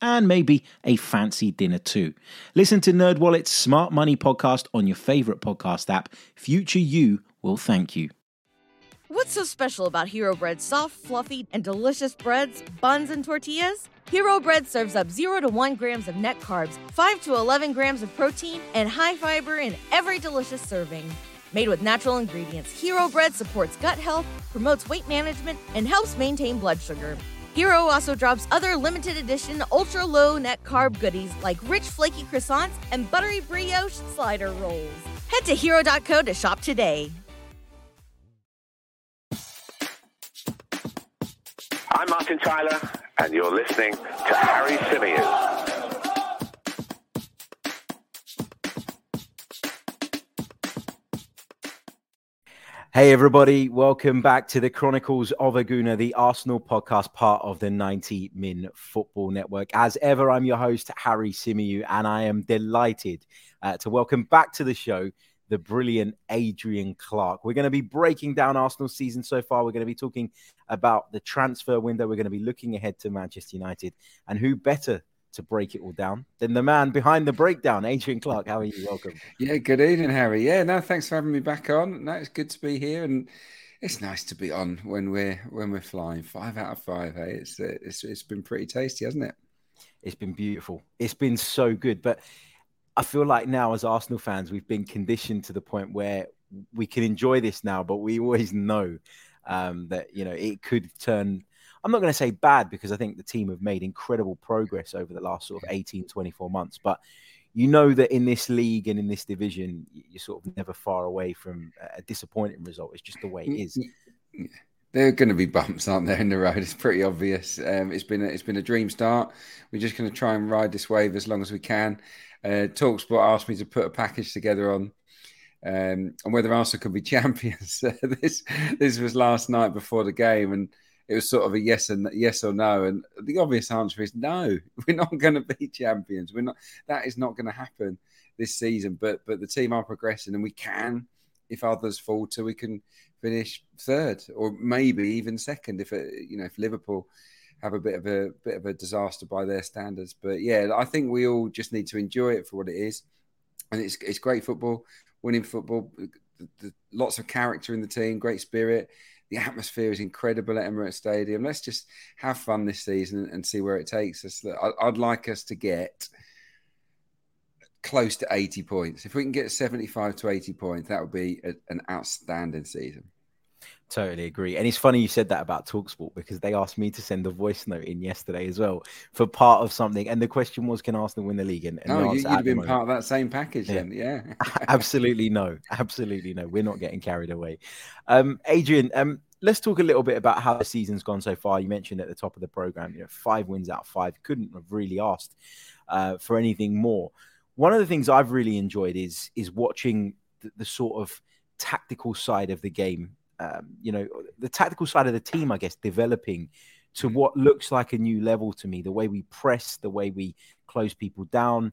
and maybe a fancy dinner too. Listen to NerdWallet's Smart Money podcast on your favorite podcast app. Future you will thank you. What's so special about Hero Bread's soft, fluffy, and delicious breads, buns, and tortillas? Hero Bread serves up 0 to 1 grams of net carbs, 5 to 11 grams of protein, and high fiber in every delicious serving. Made with natural ingredients, Hero Bread supports gut health, promotes weight management, and helps maintain blood sugar. Hero also drops other limited edition ultra low net carb goodies like rich flaky croissants and buttery brioche slider rolls. Head to hero.co to shop today. I'm Martin Tyler, and you're listening to Harry Symeou. Hey, everybody, welcome back to the Chronicles of a Gooner, the Arsenal podcast, part of the 90 Min Football Network. As ever, I'm your host, Harry Symeou, and I am delighted uh, to welcome back to the show the brilliant Adrian Clarke. We're going to be breaking down Arsenal season so far. We're going to be talking about the transfer window. We're going to be looking ahead to Manchester United, and who better to break it all down than the man behind the breakdown, Adrian Clarke. How are you? Welcome. Yeah, good evening, Harry. Yeah, no, thanks for having me back on. No, it's good to be here, and it's nice to be on when we're when we're flying. Five out of five. Hey, it's uh, it's it's been pretty tasty, hasn't it? It's been beautiful. It's been so good, but I feel like now as Arsenal fans, we've been conditioned to the point where we can enjoy this now, but we always know um, that you know it could turn I'm not going to say bad because I think the team have made incredible progress over the last sort of 18, 24 months. But you know that in this league and in this division, you're sort of never far away from a disappointing result. It's just the way it is. There are going to be bumps, aren't there, in the road? It's pretty obvious. Um, it's been a, it's been a dream start. We're just going to try and ride this wave as long as we can. Uh, Talksport asked me to put a package together on um, on whether Arsenal could be champions. this this was last night before the game, and it was sort of a yes and yes or no. And the obvious answer is no. We're not going to be champions. We're not. That is not going to happen this season. But but the team are progressing, and we can, if others falter, we can finish third or maybe even second if it, you know if Liverpool have a bit of a bit of a disaster by their standards. But yeah, I think we all just need to enjoy it for what it is, and it's it's great football, winning football, lots of character in the team, great spirit the atmosphere is incredible at Emirates Stadium. Let's just have fun this season and see where it takes us. I'd like us to get close to 80 points. If we can get 75 to 80 points, that would be an outstanding season. Totally agree. And it's funny you said that about Talksport because they asked me to send a voice note in yesterday as well for part of something. And the question was, can Arsenal win the league? And, and no, you'd have been part of that same package yeah. then. Yeah. Absolutely no. Absolutely no. We're not getting carried away. Um, Adrian, um, let's talk a little bit about how the season's gone so far. You mentioned at the top of the program, you know, five wins out of five. Couldn't have really asked uh, for anything more. One of the things I've really enjoyed is is watching the, the sort of tactical side of the game um, you know, the tactical side of the team, I guess, developing to what looks like a new level to me. The way we press, the way we close people down.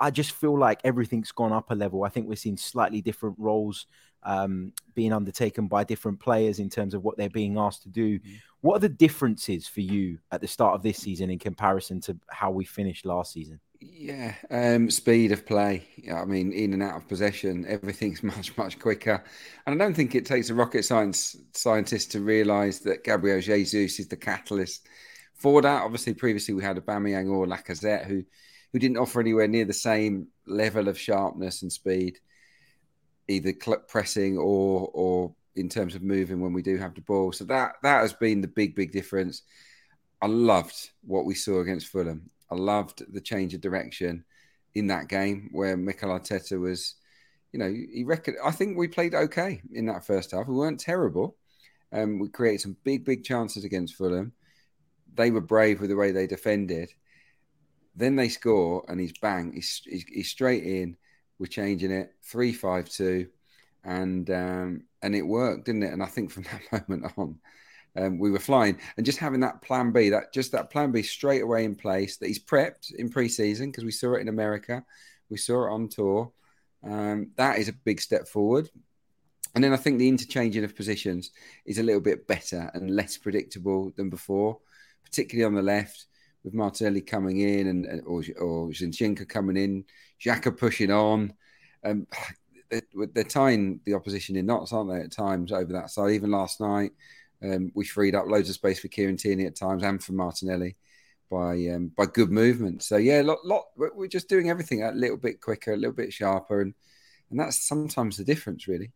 I just feel like everything's gone up a level. I think we're seeing slightly different roles um, being undertaken by different players in terms of what they're being asked to do. Mm-hmm. What are the differences for you at the start of this season in comparison to how we finished last season? Yeah, um, speed of play. I mean, in and out of possession, everything's much much quicker. And I don't think it takes a rocket science scientist to realise that Gabriel Jesus is the catalyst for that. Obviously, previously we had Aubameyang or Lacazette who who didn't offer anywhere near the same level of sharpness and speed, either pressing or or in terms of moving when we do have the ball. So that that has been the big big difference. I loved what we saw against Fulham. I loved the change of direction in that game where Mikel Arteta was, you know, he reckon I think we played okay in that first half. We weren't terrible. Um, we created some big, big chances against Fulham. They were brave with the way they defended. then they score, and he's bang, he's, he's, he's straight in. We're changing it three five two, and um, and it worked, didn't it? And I think from that moment on, um, we were flying, and just having that plan B, that just that plan B straight away in place that he's prepped in pre-season because we saw it in America, we saw it on tour. Um, that is a big step forward. And then I think the interchanging of positions is a little bit better and less predictable than before, particularly on the left with Martinelli coming in and or, or Zinchenko coming in, Xhaka pushing on. Um, they're, they're, tying the opposition in knots, aren't they? At times over that side. Even last night, um, we freed up loads of space for Kieran Tierney at times and for Martinelli by um, by good movement. So yeah, lot, lot we're just doing everything a little bit quicker, a little bit sharper, and and that's sometimes the difference, really.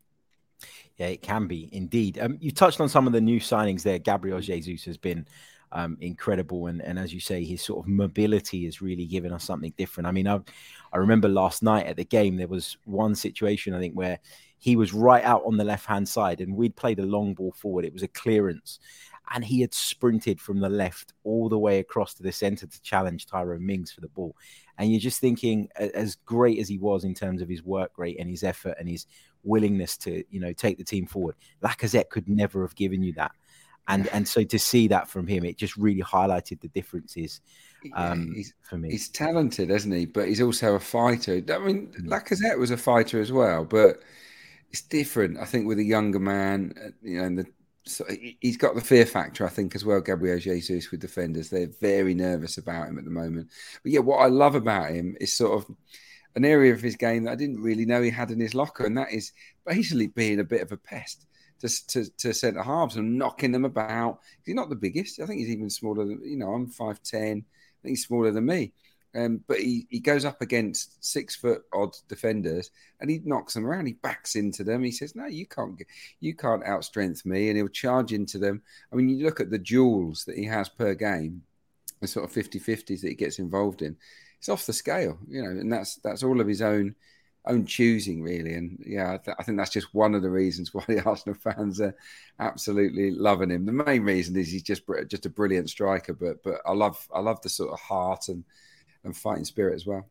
Yeah, it can be indeed. Um, you touched on some of the new signings there. Gabriel Jesus has been um, incredible, and, and as you say, his sort of mobility has really given us something different. I mean, I, I remember last night at the game there was one situation I think where he was right out on the left hand side, and we'd played a long ball forward. It was a clearance, and he had sprinted from the left all the way across to the centre to challenge Tyrone Mings for the ball. And you're just thinking, as great as he was in terms of his work rate and his effort and his willingness to, you know, take the team forward, Lacazette could never have given you that. And and so to see that from him, it just really highlighted the differences um, yeah, for me. He's talented, isn't he? But he's also a fighter. I mean, mm. Lacazette was a fighter as well, but it's different. I think with a younger man, uh, you know, and the so he's got the fear factor, I think, as well. Gabriel Jesus with defenders, they're very nervous about him at the moment. But yeah, what I love about him is sort of an area of his game that I didn't really know he had in his locker, and that is basically being a bit of a pest to, to, to centre halves and knocking them about. He's not the biggest. I think he's even smaller than you know. I'm five ten. I think he's smaller than me. Um, but he, he goes up against six foot odd defenders and he knocks them around. He backs into them. He says, "No, you can't you can't outstrength me." And he'll charge into them. I mean, you look at the duels that he has per game, the sort of 50-50s that he gets involved in. It's off the scale, you know, and that's that's all of his own own choosing, really. And yeah, I, th- I, think that's just one of the reasons why the Arsenal fans are absolutely loving him. The main reason is he's just just a brilliant striker, but but I love I love the sort of heart and and fighting spirit as well.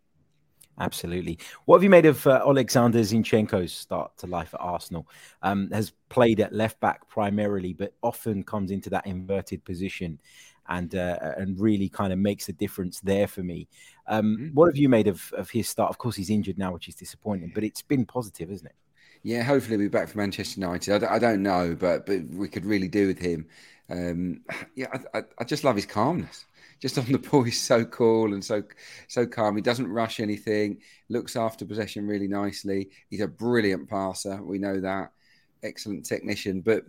Absolutely. What have you made of uh, Alexander Zinchenko's start to life at Arsenal? Um, has played at left back primarily, but often comes into that inverted position and uh, and really kind of makes a difference there for me. Um, mm-hmm. What have you made of, of his start? Of course, he's injured now, which is disappointing, but it's been positive, isn't it? Yeah, hopefully he'll be back for Manchester United. I, I don't know, but but we could really do with him. Um, yeah, I, I, I just love his calmness just on the ball, he's so cool and so so calm. He doesn't rush anything. Looks after possession really nicely. He's a brilliant passer. We know that. Excellent technician, but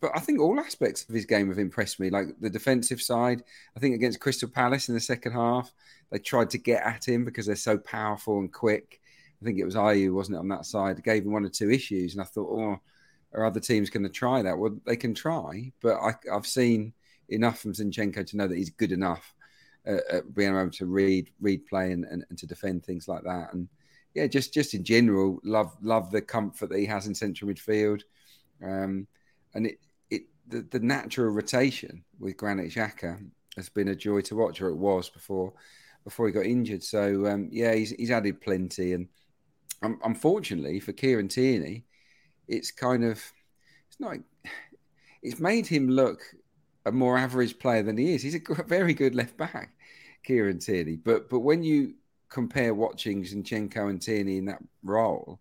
but I think all aspects of his game have impressed me. Like the defensive side, I think against Crystal Palace in the second half, they tried to get at him because they're so powerful and quick. I think it was Ayew, wasn't it, on that side? Gave him one or two issues, and I thought, oh, are other teams going to try that? Well, they can try, but I, I've seen enough from Zinchenko to know that he's good enough uh, at being able to read read play and, and, and, to defend things like that. And yeah, just just in general, love love the comfort that he has in central midfield, um, and it it the, the natural rotation with Granit Xhaka has been a joy to watch, or it was before before he got injured. So um, yeah, he's he's added plenty, and um, unfortunately for Kieran Tierney, it's kind of it's not it's made him look a more average player than he is. He's a very good left back, Kieran Tierney. But but when you compare watching Zinchenko and Tierney in that role,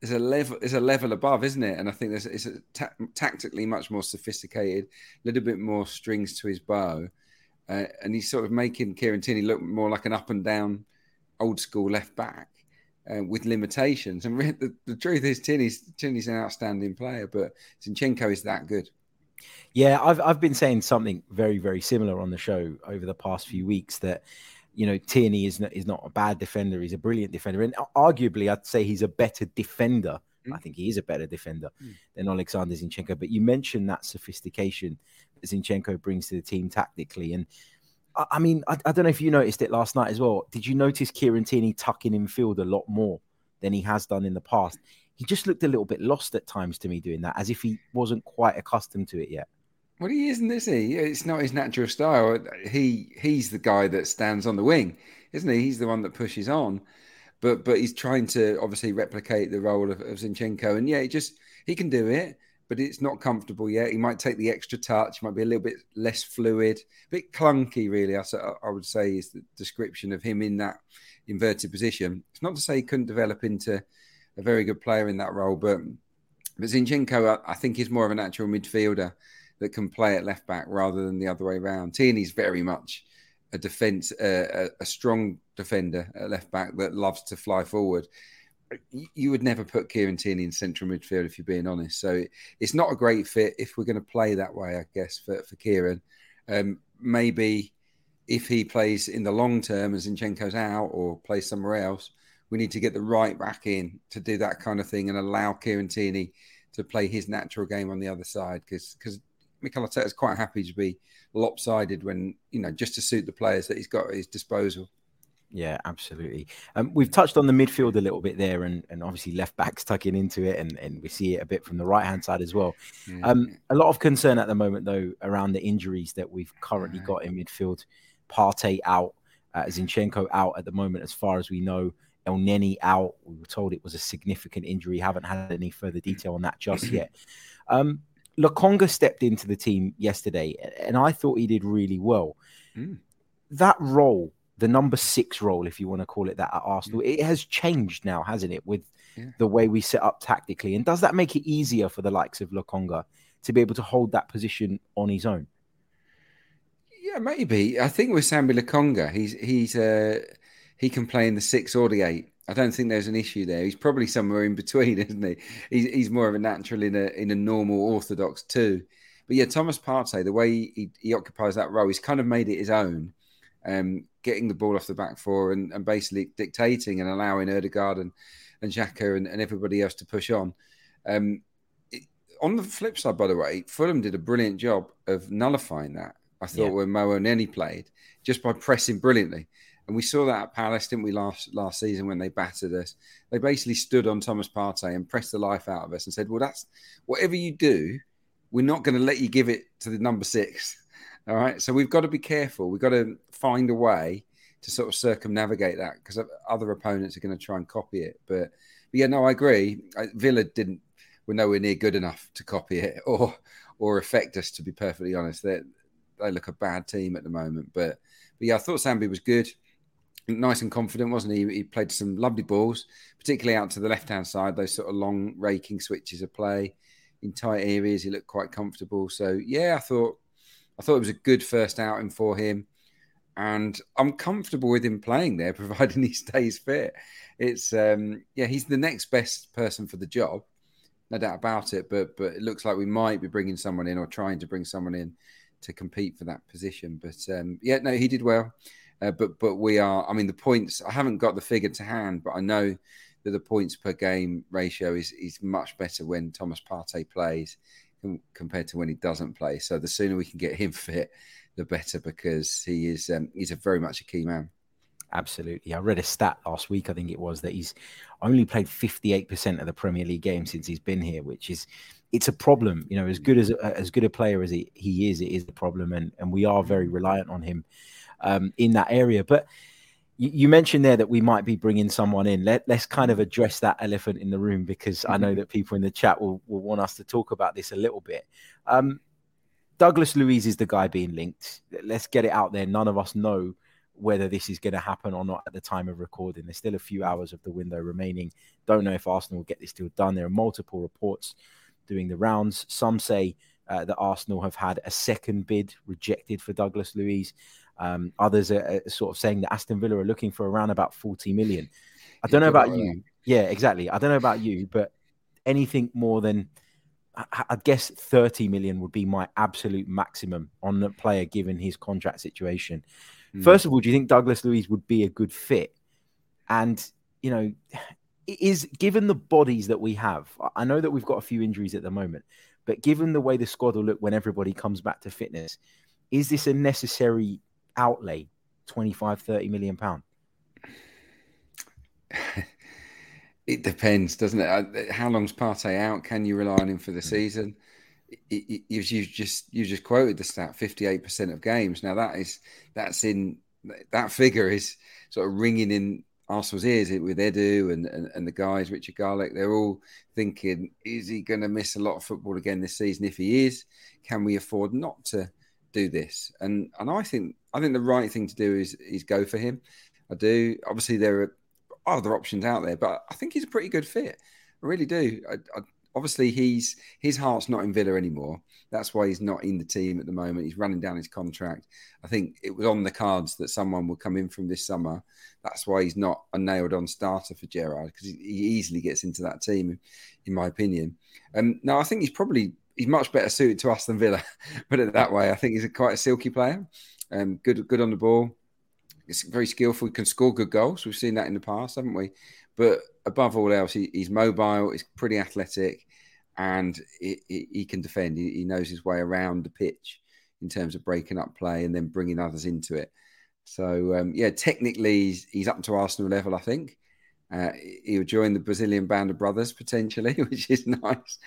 there's a level there's a level above, isn't it? And I think there's it's ta- tactically much more sophisticated, a little bit more strings to his bow, uh, and he's sort of making Kieran Tierney look more like an up and down, old school left back. Uh, with limitations, and the, the truth is, Tierney's, Tierney's an outstanding player, but Zinchenko is that good. Yeah, I've I've been saying something very very similar on the show over the past few weeks that you know Tierney is not, is not a bad defender. He's a brilliant defender, and arguably I'd say he's a better defender. Mm. I think he is a better defender mm. than Alexander Zinchenko. But you mentioned that sophistication that Zinchenko brings to the team tactically, and I, I mean I, I, don't know if you noticed it last night as well. Did you notice Kieran Tierney tucking in field a lot more than he has done in the past? He just looked a little bit lost at times to me doing that, as if he wasn't quite accustomed to it yet. Well, he isn't, is he? It's not his natural style. He he's the guy that stands on the wing, isn't he? He's the one that pushes on, but but he's trying to obviously replicate the role of, of Zinchenko, and yeah, he just he can do it, but it's not comfortable yet. He might take the extra touch, He might be a little bit less fluid, a bit clunky, really. I, I would say is the description of him in that inverted position. It's not to say he couldn't develop into a very good player in that role, but but Zinchenko, I, I think, is more of a natural midfielder that can play at left back rather than the other way around. Tierney's very much a defense, uh, a, a, strong defender at left back that loves to fly forward. You would never put Kieran Tierney in central midfield if you're being honest. So it's not a great fit if we're going to play that way, I guess, for, for Kieran. Um, maybe if he plays in the long term as Zinchenko's out or plays somewhere else, we need to get the right back in to do that kind of thing and allow Kieran Tierney to play his natural game on the other side because because Mikel Arteta is quite happy to be lopsided when you know just to suit the players that he's got at his disposal. Yeah, absolutely. Um, we've touched on the midfield a little bit there, and, and obviously left backs tucking into it, and, and we see it a bit from the right hand side as well. Yeah. Um, a lot of concern at the moment, though, around the injuries that we've currently yeah. got in midfield. Partey out, uh, Zinchenko out at the moment, as far as we know. Elneny out. We were told it was a significant injury. Haven't had any further detail on that just yet. Um, stepped into the team yesterday, and I thought he did really well. Mm. That role, the number six role, if you want to call it that, at Arsenal, mm. it has changed now, hasn't it, with yeah. the way we set up tactically? And does that make it easier for the likes of Lokonga to be able to hold that position on his own? Yeah, maybe. I think with Sambi Lokonga, he's he's uh, he can play in the six or the eight. I don't think there's an issue there. He's probably somewhere in between, isn't he? He's, he's more of a natural in a in a normal orthodox too. But yeah, Thomas Partey, the way he, he occupies that role, he's kind of made it his own, um, getting the ball off the back four and, and basically dictating and allowing Odegaard and, and Xhaka and, and everybody else to push on. Um, it, on the flip side, by the way, Fulham did a brilliant job of nullifying that. I thought yeah. when Mo and Elneny played, just by pressing brilliantly. And we saw that at Palace, didn't we, last last season when they battered us? They basically stood on Thomas Partey and pressed the life out of us and said, Well, that's whatever you do, we're not going to let you give it to the number six. All right. So we've got to be careful. We've got to find a way to sort of circumnavigate that because other opponents are going to try and copy it. But, but yeah, no, I agree. Villa didn't were nowhere near good enough to copy it or or affect us. To be perfectly honest, they they look a bad team at the moment. But but yeah, I thought Sambi was good nice and confident, wasn't he? He played some lovely balls, particularly out to the left hand side, those sort of long raking switches of play in tight areas. He looked quite comfortable. So yeah, I thought I thought it was a good first outing for him. And I'm comfortable with him playing there, providing he stays fit. It's um, yeah, he's the next best person for the job, no doubt about it. But but it looks like we might be bringing someone in or trying to bring someone in to compete for that position. But um, yeah, no, he did well. Uh, but but we are. I mean, the points. I haven't got the figure to hand, but I know that the points per game ratio is is much better when Thomas Partey plays compared to when he doesn't play. So the sooner we can get him fit, the better, because he is um, he's a very much a key man. Absolutely. I read a stat last week, I think it was, that he's only played 58% of the Premier League games since he's been here, which is it's a problem. You know, as good as as good a player as he, he is, it is the problem, and and we are very reliant on him um, in that area. But you, you, mentioned there that we might be bringing someone in. Let, let's kind of address that elephant in the room because I know mm-hmm. that people in the chat will, will want us to talk about this a little bit. Um, Douglas Luiz is the guy being linked. Let's get it out there. None of us know whether this is going to happen or not at the time of recording. There's still a few hours of the window remaining. Don't know if Arsenal will get this deal done. There are multiple reports doing the rounds. Some say uh, that Arsenal have had a second bid rejected for Douglas Luiz. Um, others are, are, sort of saying that Aston Villa are looking for around about 40 million. I don't know about you. Yeah, exactly. I don't know about you, but anything more than I, I guess 30 million would be my absolute maximum on the player given his contract situation. Mm. First of all, do you think Douglas Luiz would be a good fit? And, you know, is given the bodies that we have, I know that we've got a few injuries at the moment, but given the way the squad will look when everybody comes back to fitness, is this a necessary outlay 25 30 million pound? It depends doesn't it? Uh, how long's Partey out? Can you rely on him for the hmm. season? You just you just quoted the stat 58% of games. Now that is that's in that figure is sort of ringing in Arsenal's ears with Edu and, and, and the guys Richard Garlick. They're all thinking is he going to miss a lot of football again this season? If he is can we afford not to do this? And and I think I think the right thing to do is is go for him I do obviously there are other options out there but I think he's a pretty good fit I really do I, I obviously he's his heart's not in Villa anymore. That's why he's not in the team at the moment. He's running down his contract. I think it was on the cards that someone would come in from this summer. That's why he's not a nailed on starter for Gerrard because he, easily gets into that team, in my opinion. Um, no, I think he's probably he's much better suited to us than Villa. Put it that way. I think he's a quite a silky player. Um, good, good on the ball. He's very skillful. He can score good goals. We've seen that in the past, haven't we? But above all else, he, he's mobile, he's pretty athletic, and he, he can defend. He, he, knows his way around the pitch in terms of breaking up play and then bringing others into it. So, um, yeah, technically, he's, he's, up to Arsenal level, I think. Uh, he'll join the Brazilian band of brothers potentially, which is nice.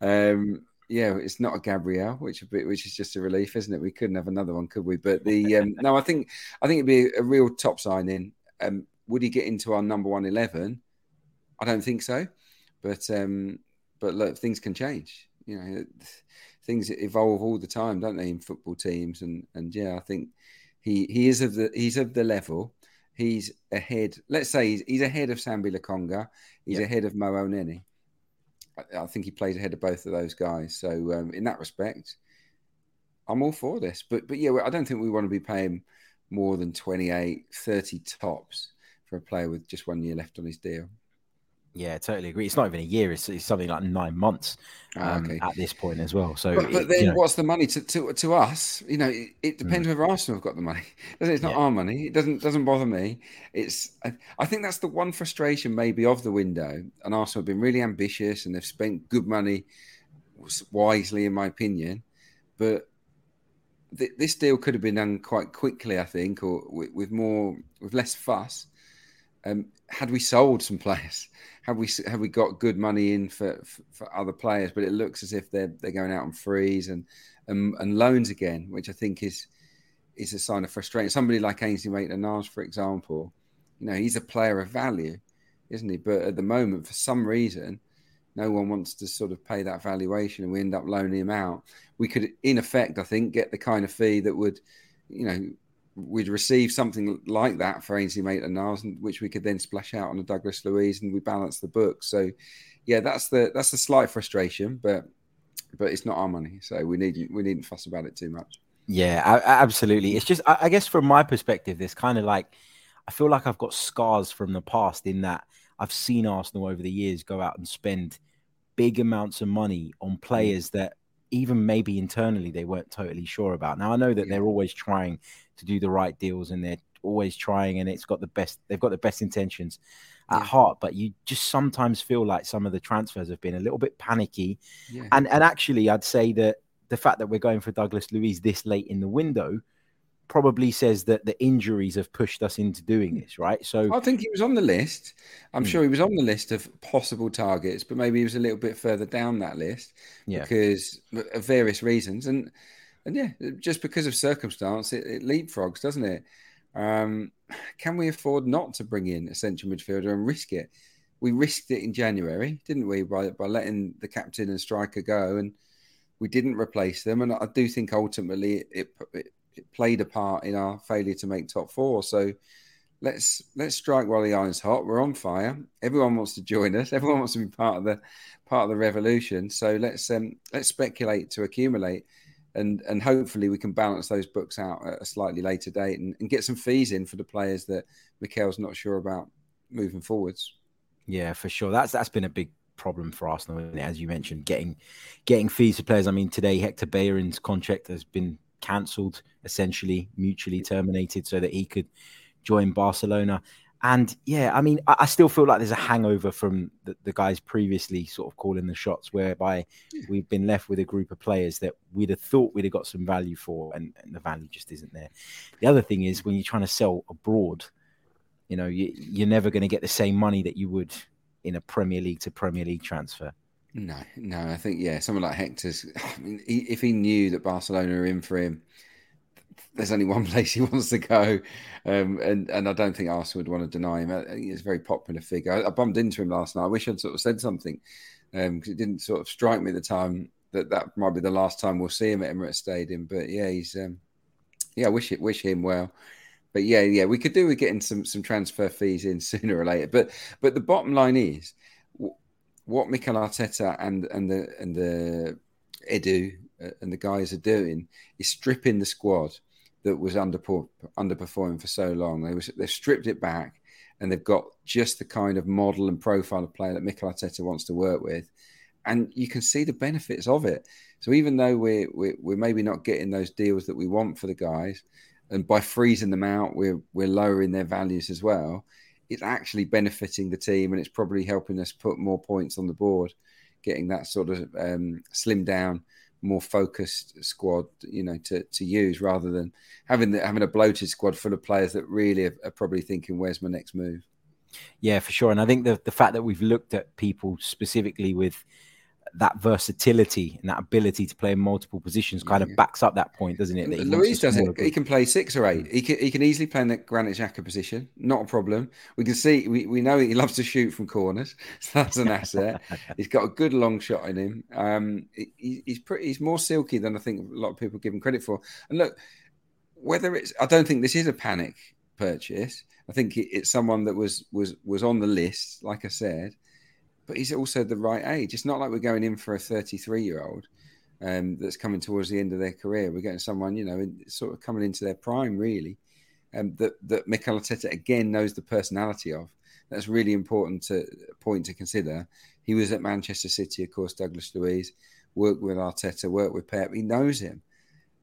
Um, yeah, it's not a Gabriel, which which is just a relief, isn't it? We couldn't have another one, could we? But the um, no, I think I think it'd be a real top signing. Um, would he get into our number one eleven? I don't think so, but um, but look, things can change. You know, things evolve all the time, don't they, in football teams? And and yeah, I think he he is of the he's of the level. He's ahead. Let's say he's, he's ahead of Sambi Lokonga. He's yep. ahead of Mo Elneny. I, think he plays ahead of both of those guys. So um, in that respect, I'm all for this. But but yeah, I don't think we want to be paying more than 28, 30 tops for a player with just one year left on his deal. Yeah, totally agree. It's not even a year; it's, it's something like nine months ah, um, okay. at this point as well. So, but, but then, you know, what's the money to, to, to us? You know, it, it depends mm. whether Arsenal have got the money. It's not yeah. our money. It doesn't doesn't bother me. It's I, I, think that's the one frustration maybe of the window. And Arsenal have been really ambitious and they've spent good money wisely, in my opinion. But th- this deal could have been done quite quickly, I think, or with, with more with less fuss. Um, had we sold some players, have we have we got good money in for, for, for, other players? But it looks as if they're they're going out on frees and, and and loans again, which I think is is a sign of frustration. Somebody like Ainsley Maitland-Niles, for example, you know, he's a player of value, isn't he? But at the moment, for some reason, no one wants to sort of pay that valuation, and we end up loaning him out. We could, in effect, I think, get the kind of fee that would, you know, we'd receive something like that for Ainsley Maitland-Niles, which we could then splash out on a Douglas Luiz, and we balance the book. So, yeah, that's the that's the slight frustration, but but it's not our money, so we need we needn't fuss about it too much. Yeah, absolutely. It's just I, I guess from my perspective, this kind of like I feel like I've got scars from the past in that I've seen Arsenal over the years go out and spend big amounts of money on mm. players that even maybe internally they weren't totally sure about. Now I know that they're always trying to do the right deals and they're always trying and it's got the best they've got the best intentions at yeah. heart but you just sometimes feel like some of the transfers have been a little bit panicky yeah. and and actually I'd say that the fact that we're going for Douglas Luiz this late in the window probably says that the injuries have pushed us into doing this, right? So I think he was on the list. I'm mm. sure he was on the list of possible targets, but maybe he was a little bit further down that list yeah. because of various reasons. And and yeah, just because of circumstance, it, it leapfrogs, doesn't it? Um, can we afford not to bring in a central midfielder and risk it? We risked it in January, didn't we, by by letting the captain and striker go, and we didn't replace them. And I do think ultimately it, it, it played a part in our failure to make top four. So let's let's strike while the iron's hot. We're on fire. Everyone wants to join us. Everyone wants to be part of the part of the revolution. So let's um, let's speculate to accumulate and and hopefully we can balance those books out at a slightly later date and, and get some fees in for the players that Mikel's not sure about moving forwards. Yeah, for sure. That's that's been a big problem for Arsenal, as you mentioned, getting getting fees for players. I mean, today Hector Bellerin's contract has been cancelled, essentially mutually terminated, so that he could join Barcelona. And yeah, I mean, I, I, still feel like there's a hangover from the, the, guys previously sort of calling the shots, whereby we've been left with a group of players that we'd have thought we'd have got some value for, and, and the value just isn't there. The other thing is when you're trying to sell abroad, you know, you, you're never going to get the same money that you would in a Premier League to Premier League transfer. No, no, I think yeah, someone like Hector's. I mean, he, if he knew that Barcelona are in for him, there's only one place he wants to go, um, and and I don't think Arsenal would want to deny him. He's a very popular figure. I, I, bumped into him last night. I wish I'd sort of said something because um, it didn't sort of strike me at the time that that might be the last time we'll see him at Emirates Stadium. But yeah, he's um, yeah, wish it wish him well. But yeah, yeah, we could do with getting some some transfer fees in sooner or later. But but the bottom line is what Mikel Arteta and and the and the Edu uh, and the guys are doing is stripping the squad that was under underperforming for so long. They was they've stripped it back and they've got just the kind of model and profile of player that Mikel Arteta wants to work with, and you can see the benefits of it. So even though we're we're, we're maybe not getting those deals that we want for the guys, and by freezing them out, we're we're lowering their values as well it's actually benefiting the team and it's probably helping us put more points on the board, getting that sort of um, slim down, more focused squad, you know, to, to use rather than having the, having a bloated squad full of players that really are, are probably thinking, "Where's my next move?" Yeah, for sure. And I think the the fact that we've looked at people specifically with that versatility and that ability to play in multiple positions kind of backs up that point, doesn't it? Luiz does it. He can play six or eight. He can, he can easily play in the Granit Xhaka position. Not a problem. We can see, we, we know he loves to shoot from corners. So that's an asset. he's got a good long shot in him. Um, he, he's pretty, he's more silky than I think a lot of people give him credit for. And look, whether it's, I don't think this is a panic purchase. I think it's someone that was was was on the list, like I said but he's also the right age. It's not like we're going in for a 33 year old um, that's coming towards the end of their career. We're getting someone, you know, sort of coming into their prime, really, um, that that Mikel Arteta again knows the personality of. That's really important to point to consider. He was at Manchester City, of course. Douglas Luiz worked with Arteta, worked with Pep. He knows him,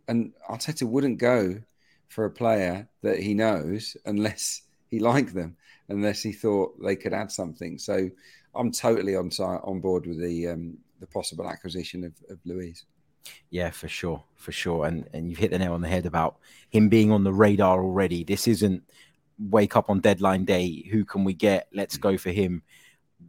and Arteta wouldn't go for a player that he knows unless he liked them, unless he thought they could add something. So I'm totally on on board with the um, the possible acquisition of, of Luiz. Yeah, for sure, for sure, and and you've hit the nail on the head about him being on the radar already. This isn't wake up on deadline day. Who can we get? Let's go for him.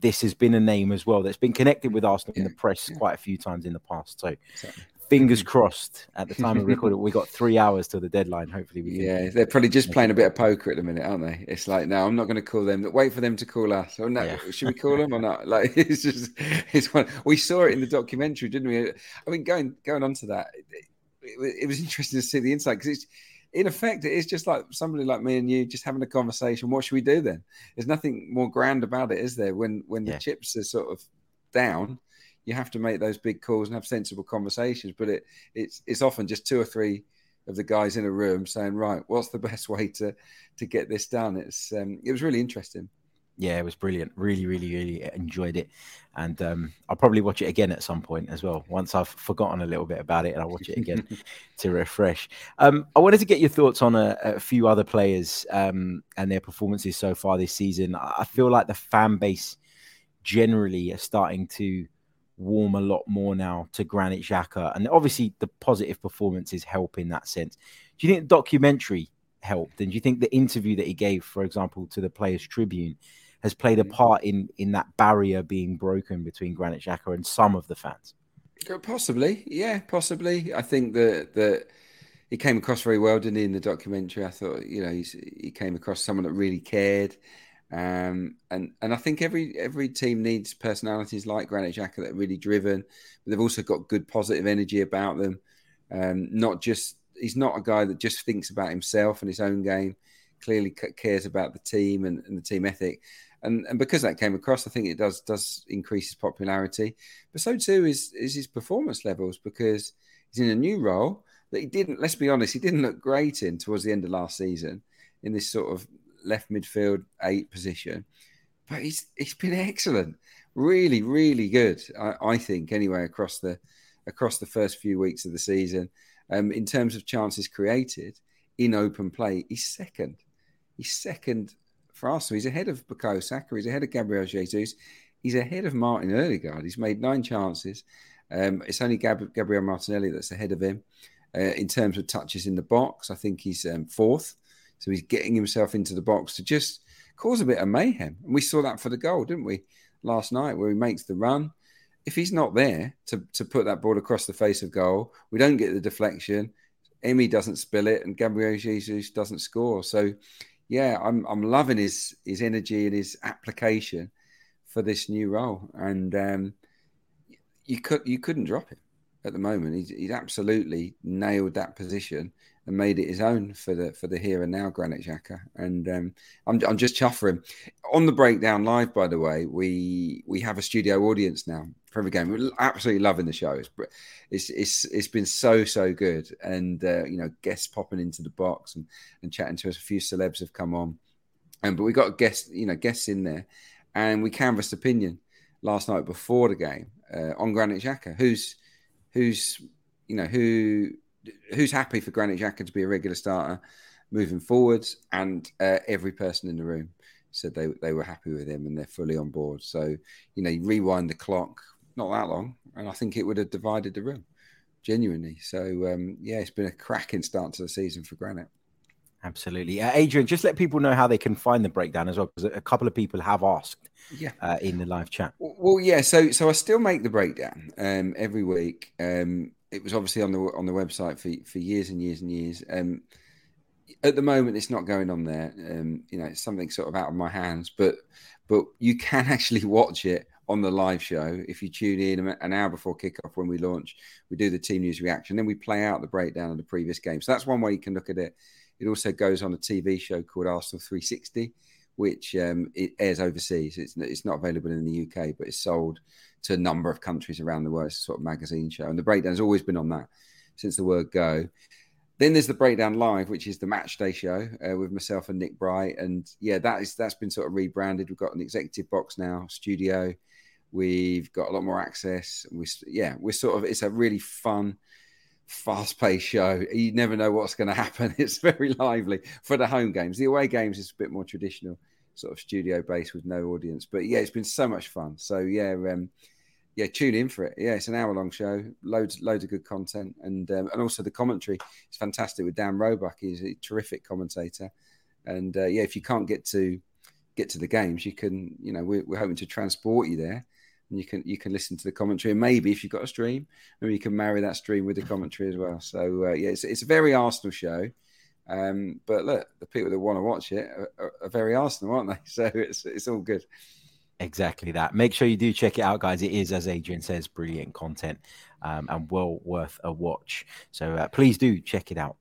This has been a name as well that's been connected with Arsenal yeah, in the press yeah. quite a few times in the past. So exactly fingers crossed at the time of recording. we got three hours till the deadline. Hopefully, we yeah, they're probably just playing a bit of poker at the minute, aren't they? It's like, no, I'm not going to call them. Wait for them to call us. Or no, yeah. should we call them or not? Like, it's just, it's one. We saw it in the documentary, didn't we? I mean, going going on to that, it, it, it was interesting to see the insight because it's. In effect, it is just like somebody like me and you just having a conversation. What should we do then? There's nothing more grand about it, is there? When when yeah. the chips are sort of down, you have to make those big calls and have sensible conversations. But it it's it's often just two or three of the guys in a room saying, right, what's the best way to to get this done? It's um, it was really interesting. Yeah, it was brilliant. Really, really, really enjoyed it, and um, I'll probably watch it again at some point as well. Once I've forgotten a little bit about it, and I'll watch it again to refresh. Um, I wanted to get your thoughts on a, a few other players um, and their performances so far this season. I feel like the fan base generally are starting to warm a lot more now to Granit Xhaka, and obviously the positive performances help in that sense. Do you think the documentary helped, and do you think the interview that he gave, for example, to the Players Tribune, has played a mm. part in in that barrier being broken between Granit Xhaka and some of the fans? Possibly, yeah, possibly. I think that that he came across very well, didn't he, in the documentary? I thought, you know, he came across someone that really cared. Um, and and I think every every team needs personalities like Granit Xhaka that are really driven, but they've also got good positive energy about them. Um, not just he's not a guy that just thinks about himself and his own game. Clearly cares about the team and, and the team ethic, and and because that came across, I think it does does increase his popularity. But so too is is his performance levels because he's in a new role that he didn't. Let's be honest, he didn't look great in towards the end of last season in this sort of left midfield eight position. But he's he's been excellent, really, really good. I, I think anyway across the across the first few weeks of the season. Um, in terms of chances created in open play, he's second. He's second for Arsenal. He's ahead of Bukayo Saka. He's ahead of Gabriel Jesus. He's ahead of Martin Odegaard. He's made nine chances. Um, it's only Gab- Gabriel Martinelli that's ahead of him. Uh, in terms of touches in the box, I think he's um, fourth. So he's getting himself into the box to just cause a bit of mayhem. And we saw that for the goal, didn't we, last night, where he makes the run. if he's not there to, to put that ball across the face of goal, we don't get the deflection. Emi doesn't spill it, and Gabriel Jesus doesn't score. So, yeah, I'm I'm loving his his energy and his application for this new role, and um, you could you couldn't drop him at the moment. He's, he's absolutely nailed that position and made it his own for the for the here and now Granit Xhaka. And um, I'm I'm just chuffing on the breakdown live. By the way, we we have a studio audience now for every game. We're absolutely loving the show. It's it's it's, it's been so so good, and uh, you know guests popping into the box and, and chatting to us. A few celebs have come on, and um, but we got guests you know guests in there, and we canvassed opinion last night before the game uh, on Granit Xhaka, who's who's you know who who's happy for Granit Xhaka to be a regular starter moving forwards, and uh, every person in the room said they they were happy with him and they're fully on board. So you know, you rewind the clock, not that long, and I think it would have divided the room genuinely. So um, yeah, it's been a cracking start to the season for Granit. Absolutely, uh, Adrian. Just let people know how they can find the breakdown as well, because a couple of people have asked. Yeah, uh, in the live chat. Well, yeah. So, so I still make the breakdown um, every week. Um, it was obviously on the on the website for for years and years and years. Um, at the moment, it's not going on there. Um, you know, it's something sort of out of my hands, but but you can actually watch it on the live show if you tune in an hour before kickoff when we launch. We do the team news reaction, then we play out the breakdown of the previous game. So that's one way you can look at it. It also goes on a TV show called Arsenal 360, which um, it airs overseas. It's it's not available in the UK, but it's sold to a number of countries around the world. It's a sort of magazine show, and the breakdown's always been on that since the word go. Then there's the breakdown live, which is the match day show uh, with myself and Nick Bright, and yeah, that is that's been sort of rebranded. We've got an executive box now, studio. We've got a lot more access. We yeah, we're sort of it's a really fun, fast-paced show. You never know what's going to happen. It's very lively for the home games. The away games is a bit more traditional, sort of studio based with no audience. But yeah, it's been so much fun. So yeah, um, yeah, tune in for it. Yeah, it's an hour long show, loads loads of good content, and um, and also the commentary is fantastic with Dan Roebuck. He's a terrific commentator, and uh, yeah, if you can't get to get to the games, you can you know we're, we're hoping to transport you there, and you can you can listen to the commentary, and maybe if you've got a stream, maybe you can marry that stream with the commentary as well. So uh, yeah, it's it's a very Arsenal show. Um, but look, the people that want to watch it are, are, are very Arsenal, aren't they? So it's it's all good. Exactly that. Make sure you do check it out, guys. It is, as Adrian says, brilliant content um, and well worth a watch. So uh, please do check it out.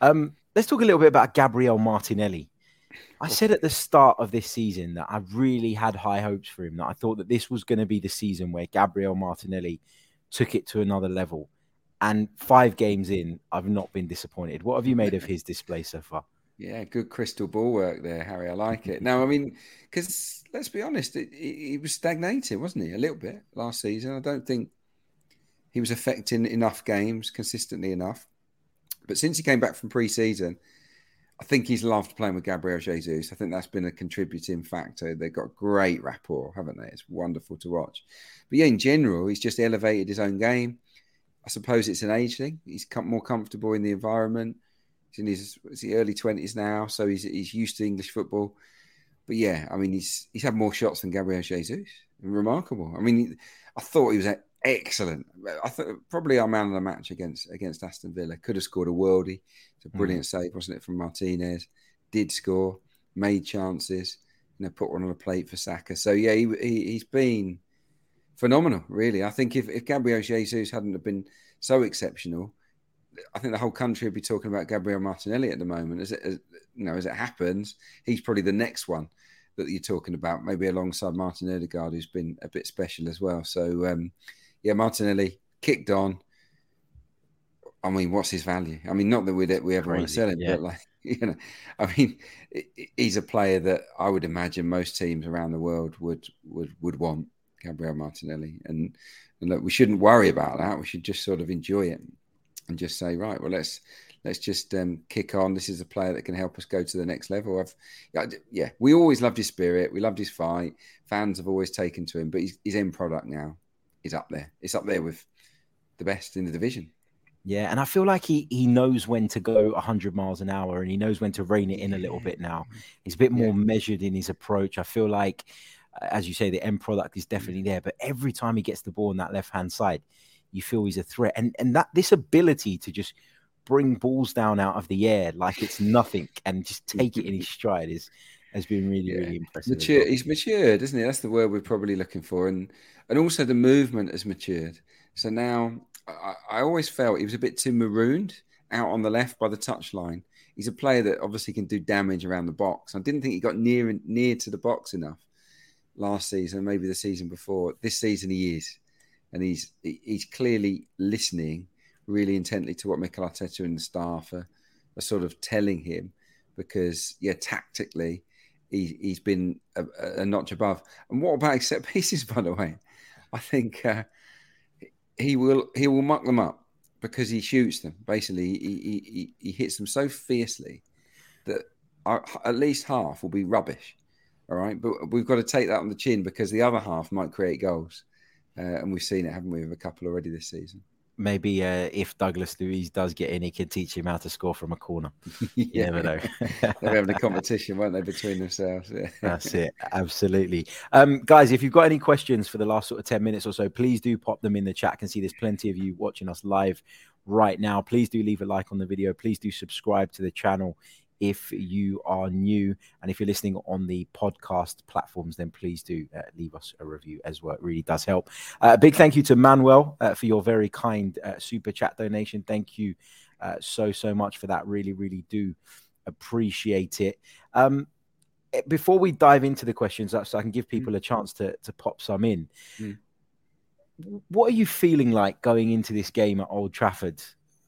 Um, let's talk a little bit about Gabriel Martinelli. I said at the start of this season that I really had high hopes for him, that I thought that this was going to be the season where Gabriel Martinelli took it to another level. And five games in, I've not been disappointed. What have you made of his display so far? Yeah, good crystal ball work there, Harry. I like it. Now, I mean, because let's be honest, it, was stagnating, wasn't he? A little bit last season. I don't think he was affecting enough games consistently enough. But since he came back from pre-season, I think he's loved playing with Gabriel Jesus. I think that's been a contributing factor. They've got great rapport, haven't they? It's wonderful to watch. But yeah, in general, he's just elevated his own game. I suppose it's an age thing. He's more comfortable in the environment He's in his, his early twenties now, so he's he's used to English football. But yeah, I mean, he's he's had more shots than Gabriel Jesus. Remarkable. I mean, I thought he was excellent. I thought probably our man of the match against against Aston Villa could have scored a worldie. It's a mm. brilliant mm. save, wasn't it, from Martinez? Did score, made chances, you know, put one on a plate for Saka. So yeah, he, he has been phenomenal, really. I think if, if Gabriel Jesus hadn't have been so exceptional, I think the whole country would be talking about Gabriel Martinelli at the moment. As it, as, you know, as it happens, he's probably the next one that you're talking about, maybe alongside Martin Odegaard, who's been a bit special as well. So, um, yeah, Martinelli kicked on. I mean, what's his value? I mean, not that we we ever Crazy, want to sell him, yeah. but like you know, I mean, he's a player that I would imagine most teams around the world would would would want Gabriel Martinelli, and and look, we shouldn't worry about that. We should just sort of enjoy it and just say, right, well, let's let's just um, kick on. This is a player that can help us go to the next level. I've, yeah, we always loved his spirit. We loved his fight. Fans have always taken to him, but his, his end product now is up there. It's up there with the best in the division. Yeah, and I feel like he he knows when to go 100 miles an hour and he knows when to rein it in a little bit now. He's a bit more yeah. measured in his approach. I feel like as you say, the end product is definitely there. But every time he gets the ball on that left hand side, you feel he's a threat. And and that this ability to just bring balls down out of the air like it's nothing and just take it in his stride is has been really, yeah. really impressive. Mature, well. He's matured, isn't he? That's the word we're probably looking for. And and also the movement has matured. So now I, I always felt he was a bit too marooned out on the left by the touchline. He's a player that obviously can do damage around the box. I didn't think he got near near to the box enough last season, maybe the season before. This season he is, and he's he's clearly listening really intently to what Mikel Arteta and the staff are, are sort of telling him, because yeah, tactically he, he's been a, a, notch above. And what about set pieces, by the way? I think uh, he will he will muck them up because he shoots them. Basically, he, he, he hits them so fiercely that at least half will be rubbish. All right, but we've got to take that on the chin because the other half might create goals, uh, and we've seen it, haven't we, with a couple already this season maybe uh, if Douglas Luiz does get in, he can teach him how to score from a corner. You yeah. never know. They're having a competition, weren't they, between themselves? Yeah. That's it. Absolutely. Um, guys, if you've got any questions for the last sort of 10 minutes or so, please do pop them in the chat. I can see there's plenty of you watching us live right now. Please do leave a like on the video. Please do subscribe to the channel if you are new and if you're listening on the podcast platforms then please do uh, leave us a review as well. It really does help. Uh, a big thank you to manuel uh, for your very kind uh, super chat donation. Thank you uh, so so much for that. Really really do appreciate it. Um, eh, before we dive into the questions uh, so i can give mm. people a chance to to pop some in. Mm. what are you feeling like going into this game at old trafford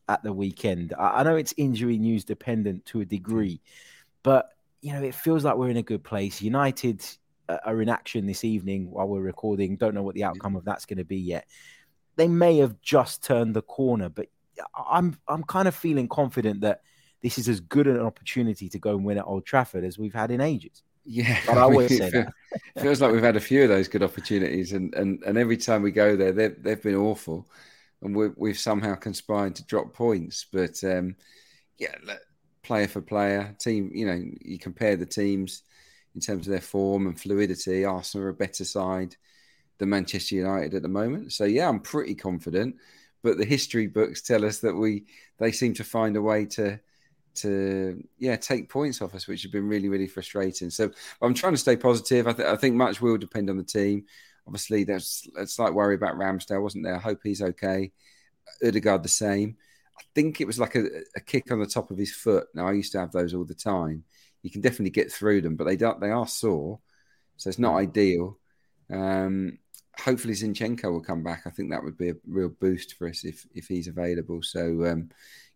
at the weekend. I, I know it's injury news dependent to a degree, but you know it feels like we're in a good place. United uh, are in action this evening while we're recording. Don't know what the outcome of that's going to be yet. They may have just turned the corner, but I'm I'm kind of feeling confident that this is as good an opportunity to go and win at Old Trafford as we've had in ages. Yeah, but I always say that. feels like we've had a few of those good opportunities, and and, and every time we go there, they've they've been awful and we have somehow conspired to drop points. But um, yeah, player for player, team. You know, you compare the teams in terms of their form and fluidity. Arsenal are a better side than Manchester United at the moment. So yeah, I'm pretty confident. But the history books tell us that we they seem to find a way to to yeah take points off us, which has been really really frustrating. So I'm trying to stay positive. I, th- I think much will depend on the team. Obviously, there's a slight worry about Ramsdale, wasn't there? I hope he's okay. Odegaard the same. I think it was like a, a, kick on the top of his foot. Now I used to have those all the time. You can definitely get through them, but they don't, they are sore, so it's not ideal. Um, hopefully Zinchenko will come back. I think that would be a real boost for us if if he's available. So um,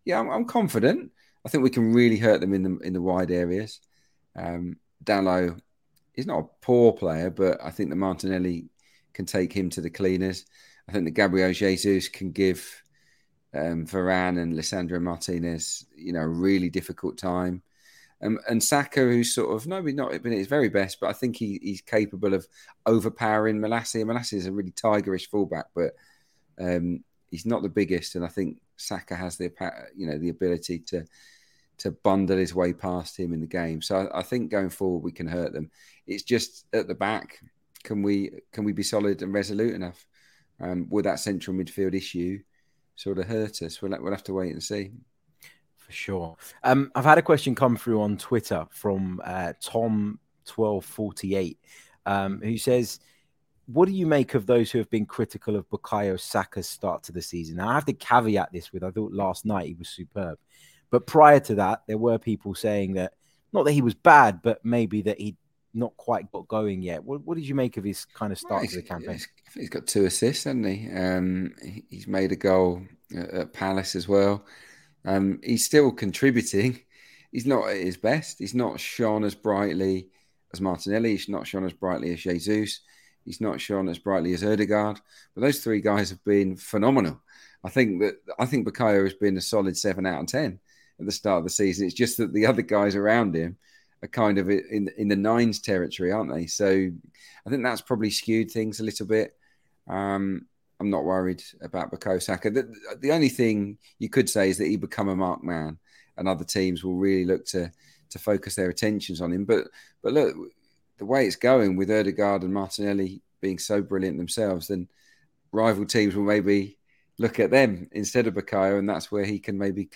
yeah, I'm, I'm, confident. I think we can really hurt them in the in the wide areas. Um, Dalot is not a poor player, but I think the Martinelli can take him to the cleaners. I think that Gabriel Jesus can give um, Varane and Lisandro Martinez, you know, a really difficult time. Um, and Saka, who's sort of no, not been at his very best, but I think he, he's capable of overpowering Malacia. Malacia is a really tigerish fullback, but um, he's not the biggest, and I think Saka has the you know the ability to to bundle his way past him in the game. So I, I think going forward we can hurt them. It's just at the back can we can we be solid and resolute enough? Um, with that central midfield issue sort of hurt us? We'll, we'll have to wait and see. For sure. Um, I've had a question come through on Twitter from uh, Tom1248 um, who says, What do you make of those who have been critical of Bukayo Saka's start to the season? Now, I have to caveat this with I thought last night he was superb. But prior to that, there were people saying that not that he was bad, but maybe that he not quite got going yet. What, what did you make of his kind of start to the campaign? He's, he's got two assists, hasn't he? Um, he's made a goal at Palace as well. Um, he's still contributing. He's not at his best. He's not shone as brightly as Martinelli. He's not shone as brightly as Jesus. He's not shone as brightly as Odegaard. But those three guys have been phenomenal. I think that I think Bukayo has been a solid seven out of ten at the start of the season. It's just that the other guys around him are kind of in in the nines territory, aren't they? So I think that's probably skewed things a little bit. Um, I'm not worried about Bukayo. The, the, only thing you could say is that he become a mark man, and other teams will really look to to focus their attentions on him. But but look, the way it's going with Odegaard and Martinelli being so brilliant themselves, then rival teams will maybe look at them instead of Bukayo, and that's where he can maybe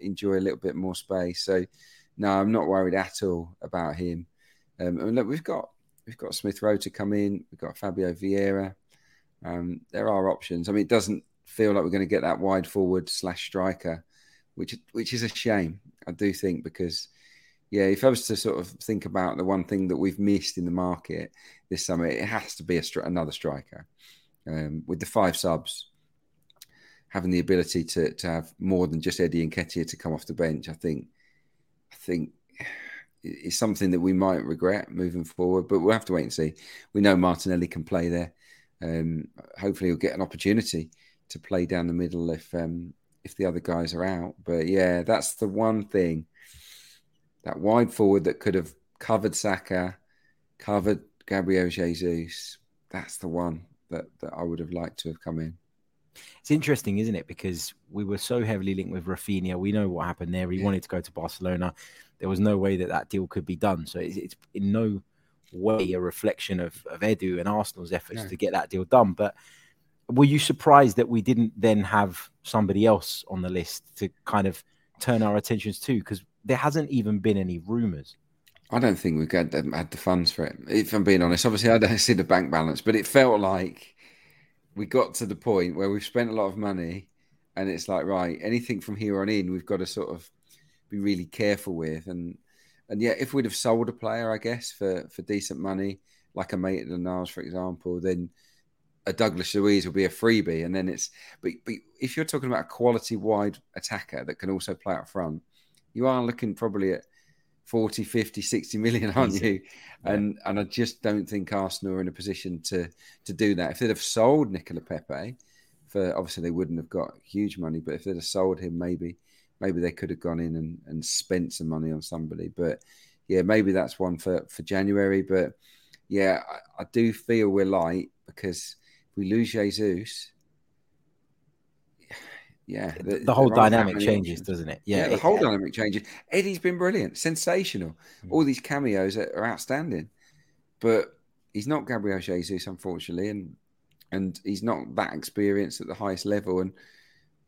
enjoy a little bit more space. So, no, I'm not worried at all about him. Um, and look, we've got we've got Smith Rowe to come in. We've got Fabio Vieira. Um, there are options. I mean, it doesn't feel like we're going to get that wide forward slash striker, which which is a shame. I do think because yeah, if I was to sort of think about the one thing that we've missed in the market this summer, it has to be stri- another striker. Um, with the five subs, having the ability to to have more than just Eddie Nketiah to come off the bench, I think, I think is something that we might regret moving forward. But we'll have to wait and see. We know Martinelli can play there. Um, hopefully, he'll get an opportunity to play down the middle if um, if the other guys are out. But yeah, that's the one thing that wide forward that could have covered Saka, covered Gabriel Jesus. That's the one that, that I would have liked to have come in. It's interesting, isn't it? Because we were so heavily linked with Raphinha. We know what happened there. He yeah. wanted to go to Barcelona. There was no way that that deal could be done. So it's, it's in no way a reflection of, of Edu and Arsenal's efforts to get that deal done. But were you surprised that we didn't then have somebody else on the list to kind of turn our attentions to? Because there hasn't even been any rumours. I don't think we've got, had the funds for it. If I'm being honest, obviously I don't see the bank balance, but it felt like we got to the point where we've spent a lot of money, and it's like right, anything from here on in, we've got to sort of be really careful with. And and yeah, if we'd have sold a player, I guess for for decent money, like a Maitland-Niles, for example, then a Douglas Luiz will be a freebie. And then it's but, but if you're talking about a quality wide attacker that can also play up front you are looking probably at 40, 50, 60 million, aren't you? And and I just don't think Arsenal are in a position to to do that. If they'd have sold Nicolas Pepe, for obviously they wouldn't have got huge money, but if they'd have sold him, maybe maybe they could have gone in and, and spent some money on somebody. But yeah, maybe that's one for, for January. But yeah, I, I do feel we're light because if we lose Jesus, yeah, the, the whole dynamic changes, options. doesn't it? Yeah, yeah the whole dynamic changes. Eddie's been brilliant, sensational. Mm. All these cameos are, are, outstanding, but he's not Gabriel Jesus, unfortunately, and and he's not that experienced at the highest level. And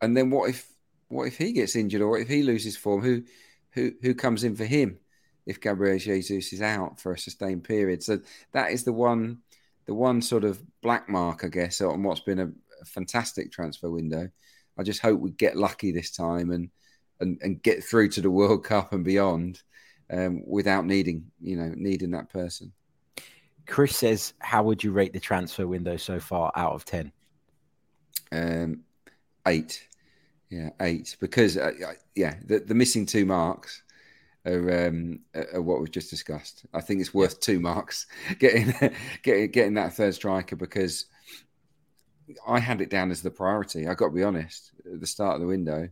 and then what if what if he gets injured or if he loses form? Who who who comes in for him if Gabriel Jesus is out for a sustained period? So that is the one the one sort of black mark, I guess, on what's been a, a fantastic transfer window I just hope we get lucky this time and and, and get through to the World Cup and beyond um, without needing you know needing that person. Chris says, "How would you rate the transfer window so far out of 10? Um, eight, yeah, eight. Because uh, yeah, the, the missing two marks are, um, are what we've just discussed. I think it's worth two marks getting getting getting that third striker because I had it down as the priority. I got to be honest. At the start of the window,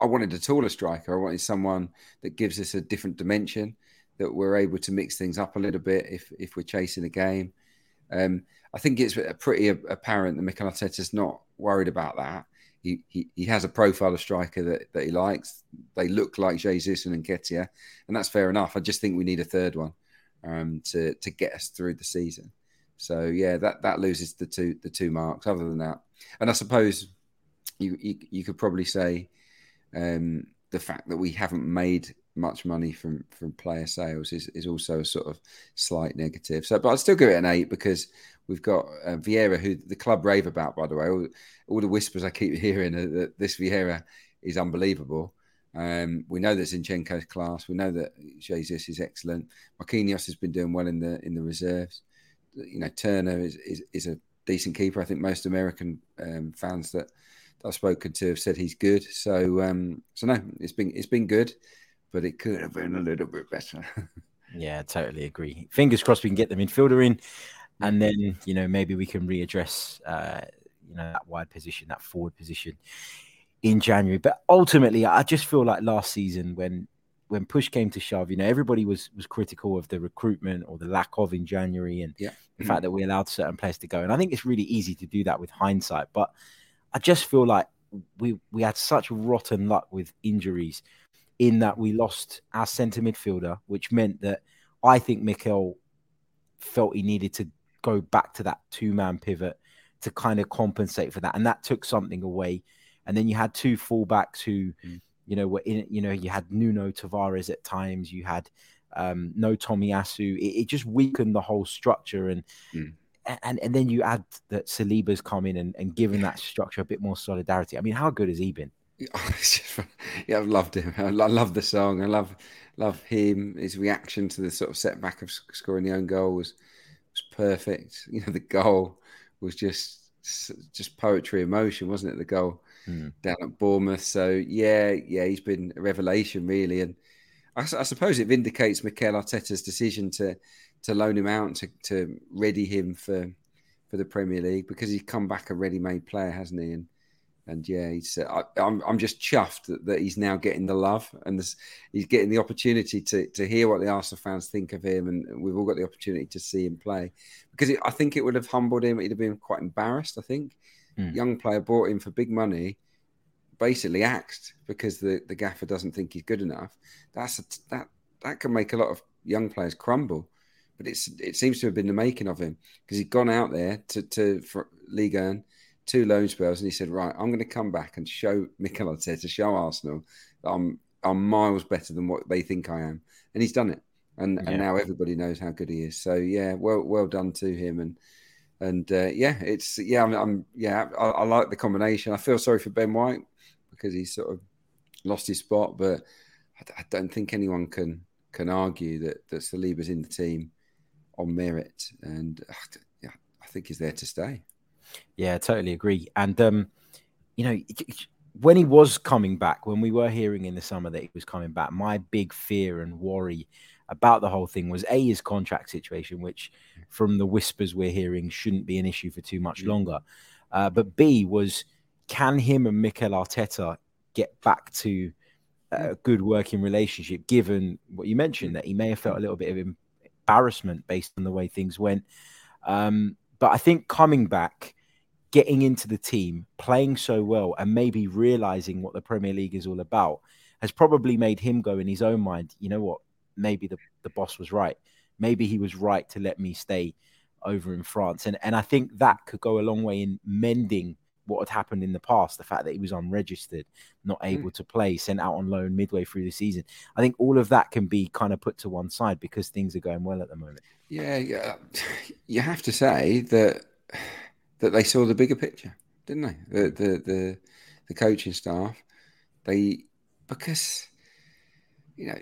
I wanted a taller striker. I wanted someone that gives us a different dimension, that we're able to mix things up a little bit if if we're chasing a game. Um, I think it's pretty apparent that Mikel Arteta's not worried about that. He, he, he has a profile of striker that, that he likes. They look like Jesus and Nketiah, and that's fair enough. I just think we need a third one um, to to get us through the season. So yeah, that that loses the two the two marks. Other than that, and I suppose you you, you could probably say um, the fact that we haven't made much money from from player sales is, is also a sort of slight negative. So, but I'd still give it an eight because we've got uh, Vieira, who the club rave about, by the way. All, all the whispers I keep hearing that this Vieira is unbelievable. Um, we know that Zinchenko's class. We know that Jesus is excellent. Marquinhos has been doing well in the in the reserves you know Turner is, is, is a decent keeper. I think most American um, fans that, that, I've spoken to have said he's good. So um, so no, it's been it's been good, but it could have been a little bit better. yeah, totally agree. Fingers crossed we can get the midfielder in, and then you know maybe we can readdress uh, you know that wide position, that forward position in January. But ultimately, I just feel like last season when when push came to shove, you know, everybody was was critical of the recruitment or the lack of in January and yeah. the mm-hmm. fact that we allowed certain players to go. And I think it's really easy to do that with hindsight. But I just feel like we we had such rotten luck with injuries in that we lost our centre midfielder, which meant that I think Mikel felt he needed to go back to that two man pivot to kind of compensate for that, and that took something away. And then you had two fullbacks who, mm. You know, were in. You know, you had Nuno Tavares at times. You had um, no Tomiyasu. It, it just weakened the whole structure, and mm. and and then you add that Saliba's come in and, and given that structure a bit more solidarity. I mean, how good has he been? yeah, I've loved him. I love the song. I love love him. His reaction to the sort of setback of scoring the own goal was was perfect. You know, the goal was just just poetry emotion, wasn't it? The goal mm. down at Bournemouth. So yeah, yeah, he's been a revelation really, and I, I, suppose it vindicates Mikel Arteta's decision to to loan him out to to ready him for for the Premier League because he's come back a ready-made player, hasn't he? And and yeah, he's. Uh, I, am I'm, I'm just chuffed that, that, he's now getting the love and this, he's getting the opportunity to to hear what the Arsenal fans think of him, and we've all got the opportunity to see him play because it, I think it would have humbled him. He'd have been quite embarrassed. I think mm. young player brought in for big money, basically axed because the the gaffer doesn't think he's good enough. That's a, that that can make a lot of young players crumble. But it's it seems to have been the making of him because he's gone out there to to for Ligue 1 two loan spells, and he said, "Right, I'm going to come back and show Mikel Arteta, to show Arsenal that I'm I'm miles better than what they think I am," and he's done it. And yeah. and now everybody knows how good he is. So yeah, well well done to him. And and uh, yeah, it's yeah, I'm, I'm yeah, I, I, like the combination. I feel sorry for Ben White because he's sort of lost his spot, but I, I don't think anyone can can argue that that Saliba's in the team on merit, and uh, yeah, I think he's there to stay. Yeah, totally agree. And um, you know, when he was coming back, when we were hearing in the summer that he was coming back, my big fear and worry about the whole thing was a his contract situation, which from the whispers we're hearing shouldn't be an issue for too much longer. Uh, but B was can him and Mikel Arteta get back to a good working relationship, given what you mentioned that he may have felt a little bit of embarrassment based on the way things went. Um, but I think coming back getting into the team, playing so well, and maybe realizing what the Premier League is all about has probably made him go in his own mind, you know what, maybe the, the boss was right. Maybe he was right to let me stay over in France. And and I think that could go a long way in mending what had happened in the past, the fact that he was unregistered, not hmm. able mm. to play, sent out on loan midway through the season. I think all of that can be kind of put to one side because things are going well at the moment. Yeah, yeah. You have to say that that they saw the bigger picture, didn't they? The the the, the coaching staff, they because you know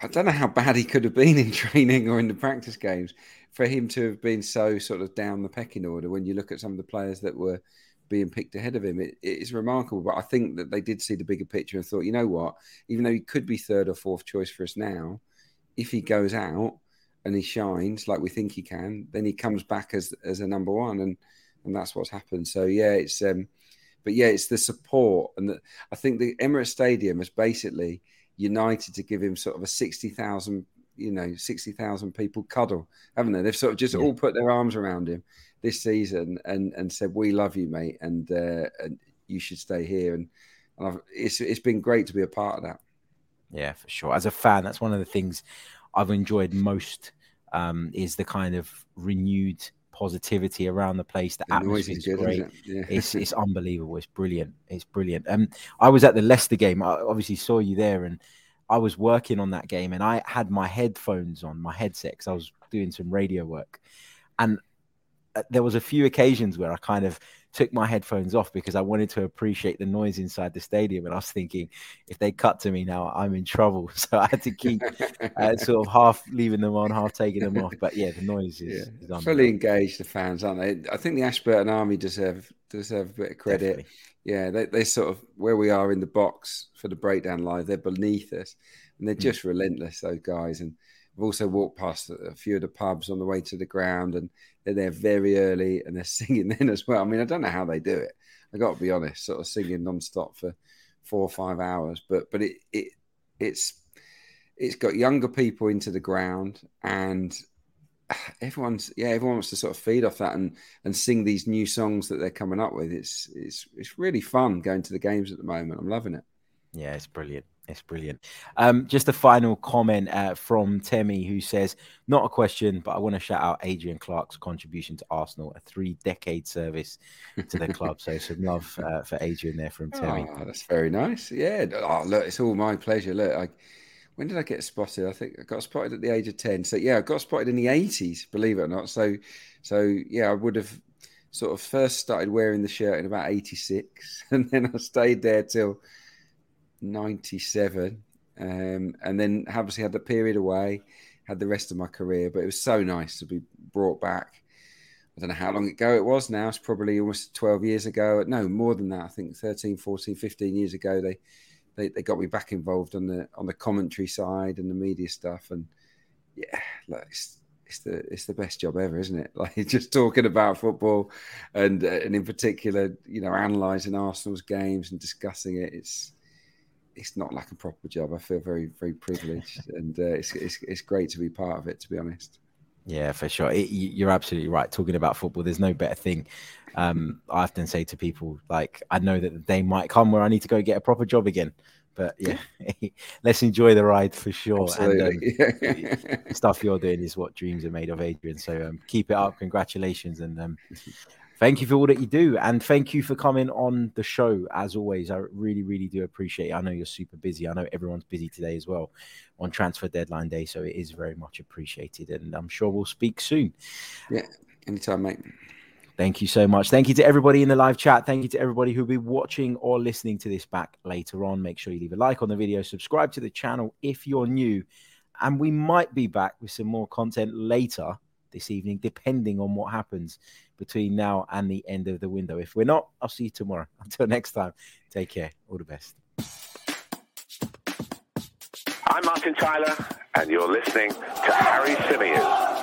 I, don't know how bad he could have been in training or in the practice games for him to have been so sort of down the pecking order. When you look at some of the players that were being picked ahead of him, it, it is remarkable. But I think that they did see the bigger picture and thought, you know what, even though he could be third or fourth choice for us now, if he goes out and he shines like we think he can, then he comes back as as a number one and and that's what's happened. So yeah, it's um, but yeah, it's the support, and the, I think the Emirates Stadium has basically united to give him sort of a sixty thousand, you know, sixty thousand people cuddle, haven't they? They've sort of just yeah. all put their arms around him this season and and said, "We love you, mate, and uh, and you should stay here." And, and I've, it's it's been great to be a part of that. Yeah, for sure. As a fan, that's one of the things I've enjoyed most um, is the kind of renewed positivity around the place. The, the atmosphere is good, great. It? Yeah. It's it's unbelievable. It's brilliant. It's brilliant. Um, I was at the Leicester game. I obviously saw you there, and I was working on that game, and I had my headphones on, my headset, because I was doing some radio work, and uh, there was a few occasions where I kind of took my headphones off because I wanted to appreciate the noise inside the stadium. And I was thinking, if they cut to me now, I'm in trouble. So I had to keep uh, sort of half leaving them on, half taking them off. But yeah, the noise is, yeah. is fully engaged. The fans, aren't they? I think the Ashburton Army deserve deserve a bit of credit. Definitely. Yeah, they they sort of where we are in the box for the breakdown live. They're beneath us, and they're hmm. just mm. relentless. Those guys and. I've also walked past a few of the pubs on the way to the ground, and they're there very early and they're singing then as well. I mean, I don't know how they do it. I got to be honest, sort of singing non-stop for four or five hours, but but it it it's it's got younger people into the ground and everyone's yeah everyone wants to sort of feed off that and and sing these new songs that they're coming up with it's it's it's really fun going to the games at the moment i'm loving it yeah it's brilliant It's brilliant. Um, just a final comment uh, from Temi, who says, "Not a question, but I want to shout out Adrian Clarke's contribution to Arsenal, a three-decade service to the club. So some love uh, for Adrian there from Temi. Oh, that's very nice. Yeah. Oh, look, it's all my pleasure. Look, I, when did I get spotted? I think I got spotted at the age of ten. So yeah, I got spotted in the eighties, believe it or not. So, so yeah, I would have sort of first started wearing the shirt in about eighty six, and then I stayed there till 97. Um, and then obviously had the period away, had the rest of my career. But it was so nice to be brought back. I don't know how long ago it was now. It's probably almost 12 years ago. No, more than that. I think 13, 14, 15 years ago, they, they, they got me back involved on the on the commentary side and the media stuff. And yeah, look, it's, it's the it's the best job ever, isn't it? Like just talking about football, and and in particular, you know, analysing Arsenal's games and discussing it. It's it's not like a proper job. I feel very, very privileged, and uh, it's, it's it's great to be part of it. To be honest. Yeah, for sure. It, you're absolutely right. Talking about football, there's no better thing. Um, I often say to people, like, I know that the day might come where I need to go get a proper job again. But yeah, let's enjoy the ride for sure. Absolutely. And um, stuff you're doing is what dreams are made of, Adrian. So um, keep it up. Congratulations. And um, thank you for all that you do and thank you for coming on the show as always. I really really do appreciate it. I know you're super busy. I know everyone's busy today as well on transfer deadline day so it is very much appreciated and i'm sure we'll speak soon. Yeah anytime mate. Thank you so much. Thank you to everybody in the live chat. Thank you to everybody who'll be watching or listening to this back later on. Make sure you leave a like on the video, subscribe to the channel if you're new, and we might be back with some more content later this evening, depending on what happens between now and the end of the window. If we're not, I'll see you tomorrow. Until next time, take care. All the best. I'm Martin Tyler, and you're listening to Harry Symeou.